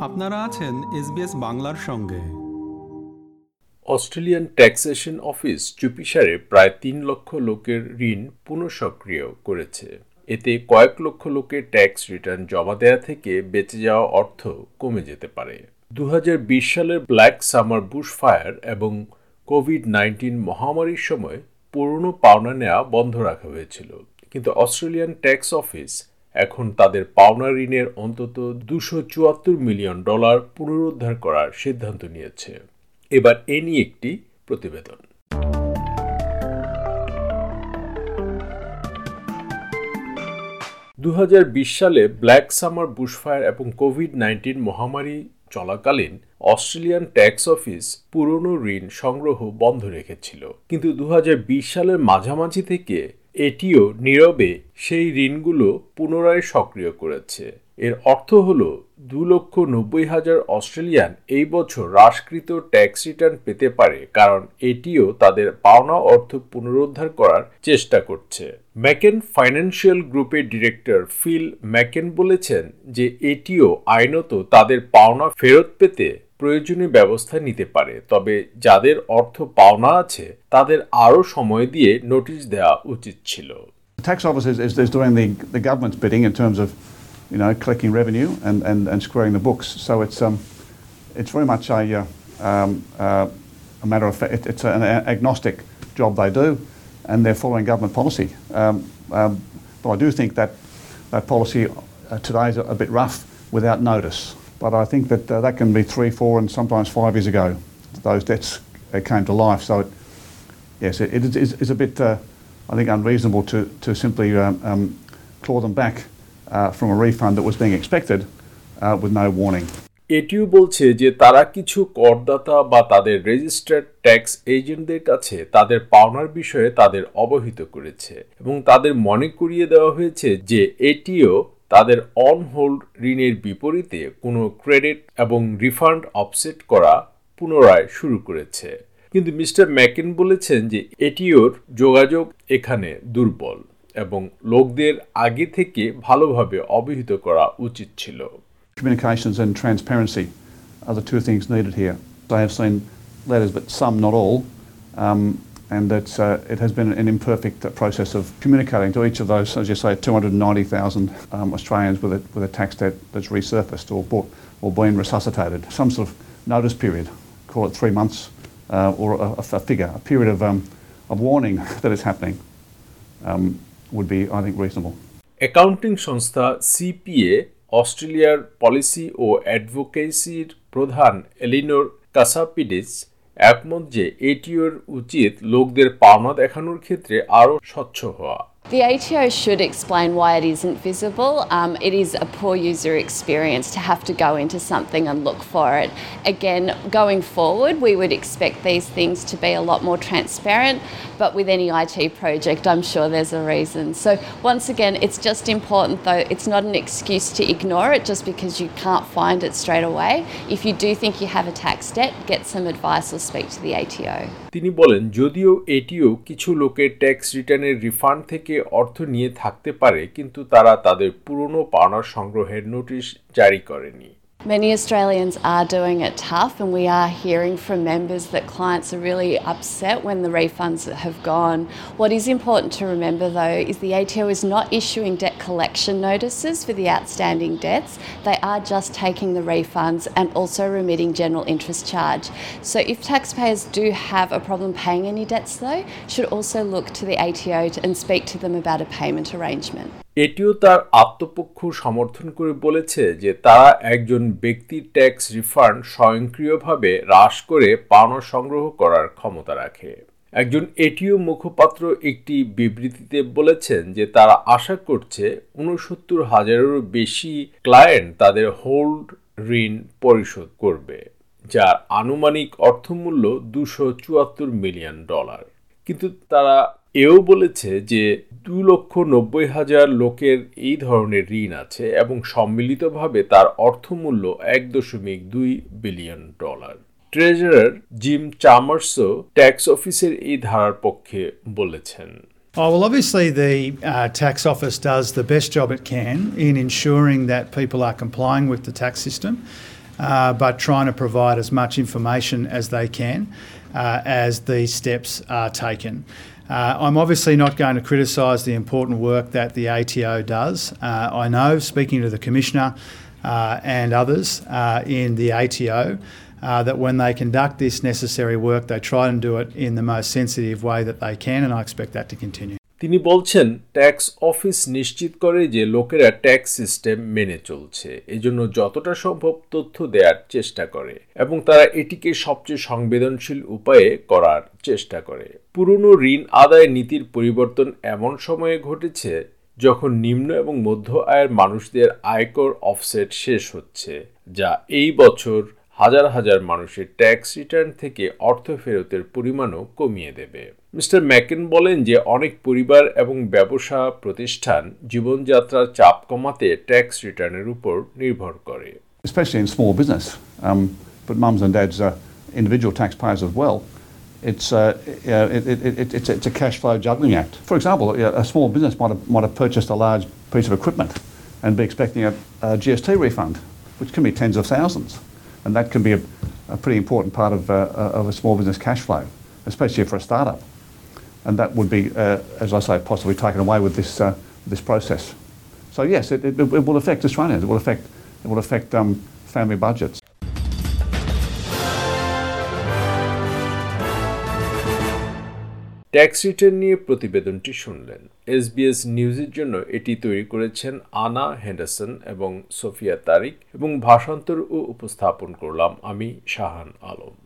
আপনারা আছেন এসবিএস বাংলার সঙ্গে। অস্ট্রেলিয়ান ট্যাক্সেশন অফিস চুপিসারে প্রায় তিন লক্ষ লোকের ঋণ পুনঃসক্রিয় করেছে। এতে কয়েক লক্ষ লোকের ট্যাক্স রিটার্ন জমা দেয়া থেকে বেঁচে যাওয়া অর্থ কমে যেতে পারে। দু হাজার বিশ সালের ব্ল্যাক সামার বুশ ফায়ার এবং কোভিড নাইন্টিন মহামারীর সময় পুরনো পাওনা নেওয়া বন্ধ রাখা হয়েছিল। কিন্তু অস্ট্রেলিয়ান ট্যাক্স অফিস এখন তাদের পাওনা ঋণের অন্তত দুশো চুয়াত্তর মিলিয়ন ডলার পুনরুদ্ধার করার সিদ্ধান্ত নিয়েছে। এবার এ নিয়ে একটি প্রতিবেদন। দু হাজার বিশ সালে ব্ল্যাক সামার বুশফায়ার এবং কোভিড নাইন্টিন মহামারী চলাকালীন অস্ট্রেলিয়ান ট্যাক্স অফিস পুরনো ঋণ সংগ্রহ বন্ধ রেখেছিল। কিন্তু দু হাজার বিশ সালের মাঝামাঝি থেকে এটিও নীরবে সেই ঋণগুলো পুনরায় সক্রিয় করেছে। এর অর্থ হল দু লক্ষ নব্বই হাজার অস্ট্রেলিয়ান এই বছর হ্রাসকৃত ট্যাক্স রিটার্ন পেতে পারে, কারণ এটিও তাদের পাওনা অর্থ পুনরুদ্ধার করার চেষ্টা করছে। ম্যাকেন ফাইন্যান্সিয়াল গ্রুপের ডিরেক্টর ফিল ম্যাকেন বলেছেন যে এটিও আইনত তাদের পাওনা ফেরত পেতে প্রয়োজনীয় ব্যবস্থা নিতে পারে তবে যাদের অর্থ পাওনা আছে তাদের আরও সময় দিয়ে নোটিশ দেওয়া উচিত ছিল tax office is, is, is doing the, the government's bidding in terms of you know, collecting revenue and, and, and squaring the books. So it's, um, it's very much a, uh, um, uh, a matter of fact, it, it's an agnostic job they do and they're following government policy. Um, um, but I do think that that policy uh, today is a, a bit rough without notice. But I think that uh, that can be three, four, and sometimes five years ago. Those debts uh, came to life. So, it, yes, it, it is it's a bit, uh, I think, unreasonable to, to simply um, um, claw them back uh, from a refund that was being expected uh, with no warning. এটিও বলছে যে তারা কিছু করদাতা বা তাদের registered tax এজেন্টদের কাছে তাদের পাওনার বিষয়ে তাদের অবহিত করেছে এবং তাদের মনে করিয়ে দেওয়া হয়েছে যে এটিও তাদের অন হোল্ড ঋণের বিপরীতে কোনো ক্রেডিট এবং রিফান্ড অফসেট করা পুনরায় শুরু করেছে কিন্তু মিস্টার ম্যাকেন বলেছেন যে এটিওর যোগাযোগ এখানে দুর্বল এবং লোকদের আগে থেকে ভালোভাবে অবহিত করা উচিত ছিল Communications and transparency are the two things needed here. I have seen letters, but some, not all, um, and it's, uh, it has been an imperfect uh, process of communicating to each of those, as you say, 290,000 um, Australians with a, with a tax debt that's resurfaced or, bought, or been resuscitated. Some sort of notice period, call it three months, uh, or a, a, figure, a period of, um, of warning that it's happening um, would be, I think, reasonable. Accounting সংস্থা CPA অস্ট্রেলিয়ার policy ও অ্যাডভোকেসির প্রধান এলিনোর কাসাপিডিস একমত যে এটিওর উচিত লোকদের পাওনা দেখানোর ক্ষেত্রে আরও স্বচ্ছ হওয়া। The ATO should explain why it isn't visible. Um, it is a poor user experience to have to go into something and look for it. Again, going forward, we would expect these things to be a lot more transparent, but with any IT project, I'm sure there's a reason. So, once again, it's just important though, it's not an excuse to ignore it just because you can't find it straight away. If you do think you have a tax debt, get some advice or speak to the ATO. তিনি বলেন যদিও এটিও কিছু লোকের tax রিটার্নের refund থেকে অর্থ নিয়ে থাকতে পারে কিন্তু তারা তাদের পুরনো পাওনা সংগ্রহের নোটিশ জারি করেনি। Many Australians are doing it tough, and we are hearing from members that clients are really upset when the refunds have gone. What is important to remember though is the ATO is not issuing debt collection notices for the outstanding debts, they are just taking the refunds and also remitting general interest charge. So, if taxpayers do have a problem paying any debts though, should also look to the ATO and speak to them about a payment arrangement. এটিও তার আত্মপক্ষ সমর্থন করে বলেছে যে তারা একজন ব্যক্তির tax refund স্বয়ংক্রিয়ভাবে হ্রাস করে পাওনা সংগ্রহ করার ক্ষমতা রাখে। একজন এটিও মুখপাত্র একটি বিবৃতিতে বলেছেন যে তারা আশা করছে উনসত্তর হাজারেরও বেশি ক্লায়েন্ট তাদের হোল্ড ঋণ পরিশোধ করবে, যার আনুমানিক অর্থমূল্য দুশো চুয়াত্তর মিলিয়ন ডলার। কিন্তু তারা এও বলেছে যে দু লক্ষ নব্বই হাজার লোকের এই ধরনের ঋণ আছে এবং সম্মিলিতভাবে তার অর্থমূল্য এক দশমিক দুই বিলিয়ন ডলার ট্রেজারার জিম চামার্সও ট্যাক্স অফিসের এই ধারার পক্ষে বলেছেন Oh, well, obviously, the uh, tax office does the best job it can in ensuring that people are complying with the tax system, uh, but trying to provide as much information as they can uh, as these steps are taken. Uh, I'm obviously not going to criticise the important work that the ATO does. Uh, I know, speaking to the Commissioner uh, and others uh, in the ATO, uh, that when they conduct this necessary work, they try and do it in the most sensitive way that they can, and I expect that to continue. তিনি বলছেন, tax office নিশ্চিত করে যে লোকেরা tax system মেনে চলছে, এজন্য যতটা সম্ভব তথ্য দেওয়ার চেষ্টা করে এবং তারা এটিকে সবচেয়ে সংবেদনশীল উপায়ে করার চেষ্টা করে। পুরনো ঋণ আদায় নীতির পরিবর্তন এমন সময়ে ঘটেছে যখন নিম্ন এবং মধ্য আয়ের মানুষদের আয়কর অফসেট শেষ হচ্ছে, যা এই বছর হাজার হাজার মানুষের ট্যাক্স রিটার্ন থেকে অর্থ ফেরতের পরিমাণও কমিয়ে দেবে। মিস্টার ম্যাকেন বলেন যে অনেক পরিবার এবং ব্যবসা প্রতিষ্ঠান জীবনযাত্রার চাপ কমাতে ট্যাক্স রিটার্নের উপর নির্ভর করে especially in small business, um, but mums and dads are individual taxpayers as well. It's, uh, uh, it, it, it, it's, it's a cash flow juggling act. For example, a small business might have, might have purchased a large piece of equipment and be expecting a, a GST refund, which can be tens of thousands. And that can be a, a pretty important part of, uh, of a small business cash flow, especially for a startup. And that would be, uh, as I say, possibly taken away with this, uh, this process. So yes, it, it, it will affect Australians. It will affect, it will affect um, family budgets. Tax return নিয়ে প্রতিবেদনটি শুনলেন SBS নিউজের জন্য এটি তৈরি করেছেন আনা Henderson এবং সোফিয়া তারিক এবং ভাষান্তর ও উপস্থাপন করলাম আমি শাহান আলম